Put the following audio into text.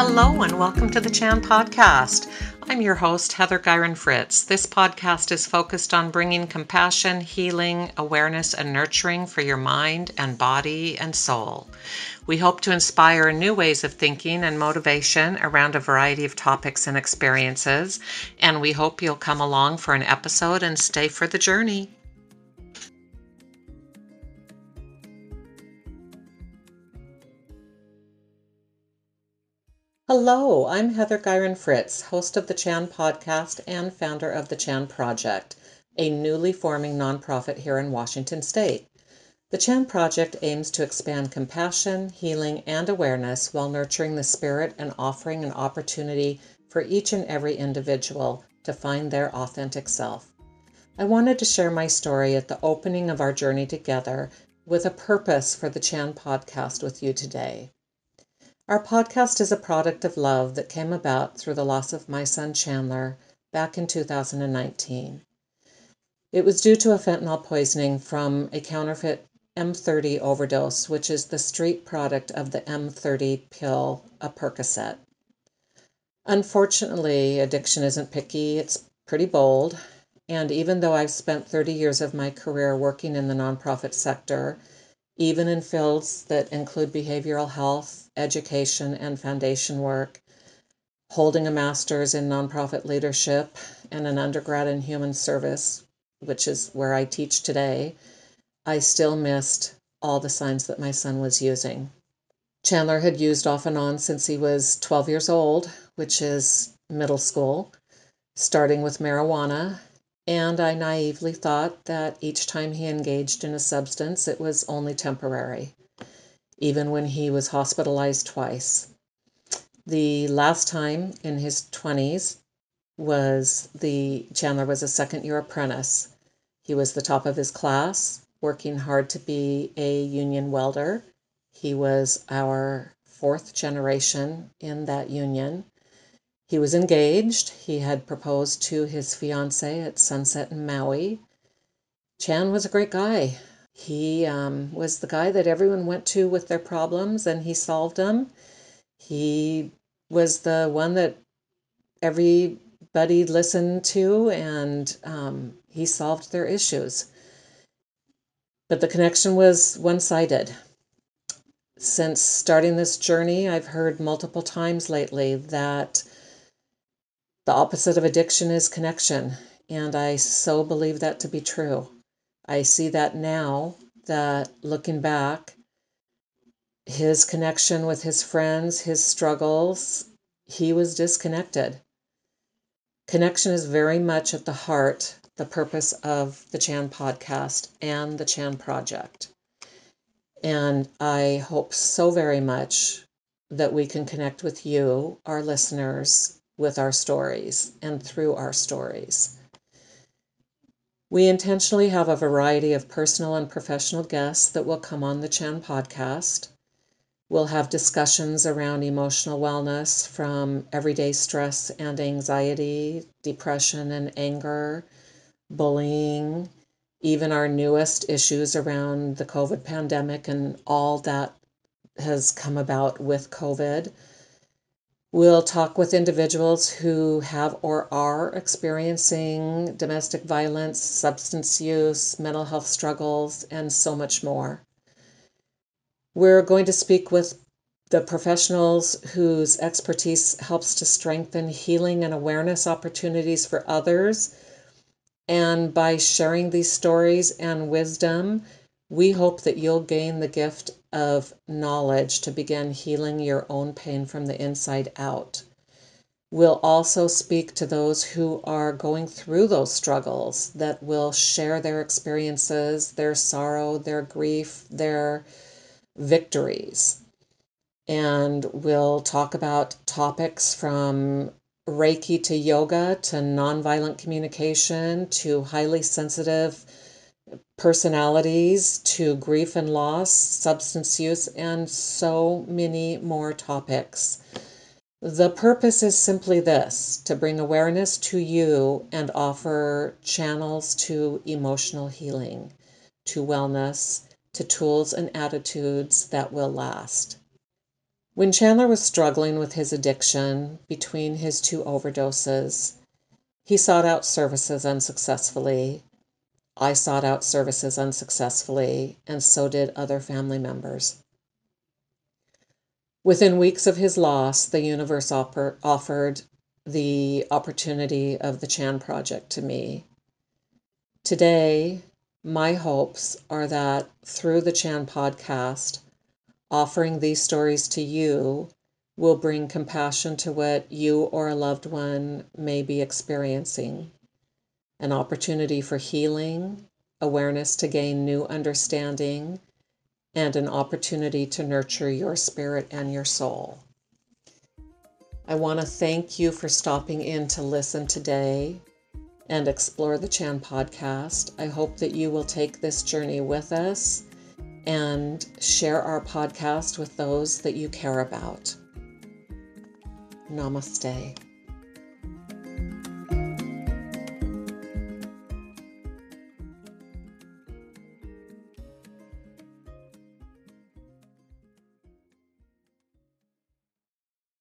Hello, and welcome to the Chan Podcast. I'm your host, Heather Gyron Fritz. This podcast is focused on bringing compassion, healing, awareness, and nurturing for your mind and body and soul. We hope to inspire new ways of thinking and motivation around a variety of topics and experiences, and we hope you'll come along for an episode and stay for the journey. Hello, I'm Heather Gyron Fritz, host of the Chan Podcast and founder of the Chan Project, a newly forming nonprofit here in Washington State. The Chan Project aims to expand compassion, healing, and awareness while nurturing the spirit and offering an opportunity for each and every individual to find their authentic self. I wanted to share my story at the opening of our journey together with a purpose for the Chan Podcast with you today. Our podcast is a product of love that came about through the loss of my son Chandler back in 2019. It was due to a fentanyl poisoning from a counterfeit M30 overdose, which is the street product of the M30 pill, a Percocet. Unfortunately, addiction isn't picky, it's pretty bold. And even though I've spent 30 years of my career working in the nonprofit sector, even in fields that include behavioral health, education, and foundation work, holding a master's in nonprofit leadership and an undergrad in human service, which is where I teach today, I still missed all the signs that my son was using. Chandler had used off and on since he was 12 years old, which is middle school, starting with marijuana and I naively thought that each time he engaged in a substance, it was only temporary, even when he was hospitalized twice. The last time in his 20s was the Chandler was a second year apprentice. He was the top of his class, working hard to be a union welder. He was our fourth generation in that union. He was engaged. He had proposed to his fiancee at Sunset in Maui. Chan was a great guy. He um, was the guy that everyone went to with their problems and he solved them. He was the one that everybody listened to and um, he solved their issues. But the connection was one sided. Since starting this journey, I've heard multiple times lately that the opposite of addiction is connection, and I so believe that to be true. I see that now that looking back, his connection with his friends, his struggles, he was disconnected. Connection is very much at the heart, the purpose of the Chan podcast and the Chan project. And I hope so very much that we can connect with you, our listeners, with our stories and through our stories. We intentionally have a variety of personal and professional guests that will come on the Chan podcast. We'll have discussions around emotional wellness from everyday stress and anxiety, depression and anger, bullying, even our newest issues around the COVID pandemic and all that has come about with COVID. We'll talk with individuals who have or are experiencing domestic violence, substance use, mental health struggles, and so much more. We're going to speak with the professionals whose expertise helps to strengthen healing and awareness opportunities for others. And by sharing these stories and wisdom, we hope that you'll gain the gift of knowledge to begin healing your own pain from the inside out. We'll also speak to those who are going through those struggles that will share their experiences, their sorrow, their grief, their victories. And we'll talk about topics from Reiki to yoga to nonviolent communication to highly sensitive personalities to grief and loss, substance use, and so many more topics. The purpose is simply this to bring awareness to you and offer channels to emotional healing, to wellness, to tools and attitudes that will last. When Chandler was struggling with his addiction between his two overdoses, he sought out services unsuccessfully. I sought out services unsuccessfully, and so did other family members. Within weeks of his loss, the universe offer, offered the opportunity of the Chan Project to me. Today, my hopes are that through the Chan podcast, offering these stories to you will bring compassion to what you or a loved one may be experiencing, an opportunity for healing, awareness to gain new understanding, and an opportunity to nurture your spirit and your soul. I want to thank you for stopping in to listen today and explore the Chan podcast. I hope that you will take this journey with us and share our podcast with those that you care about. Namaste.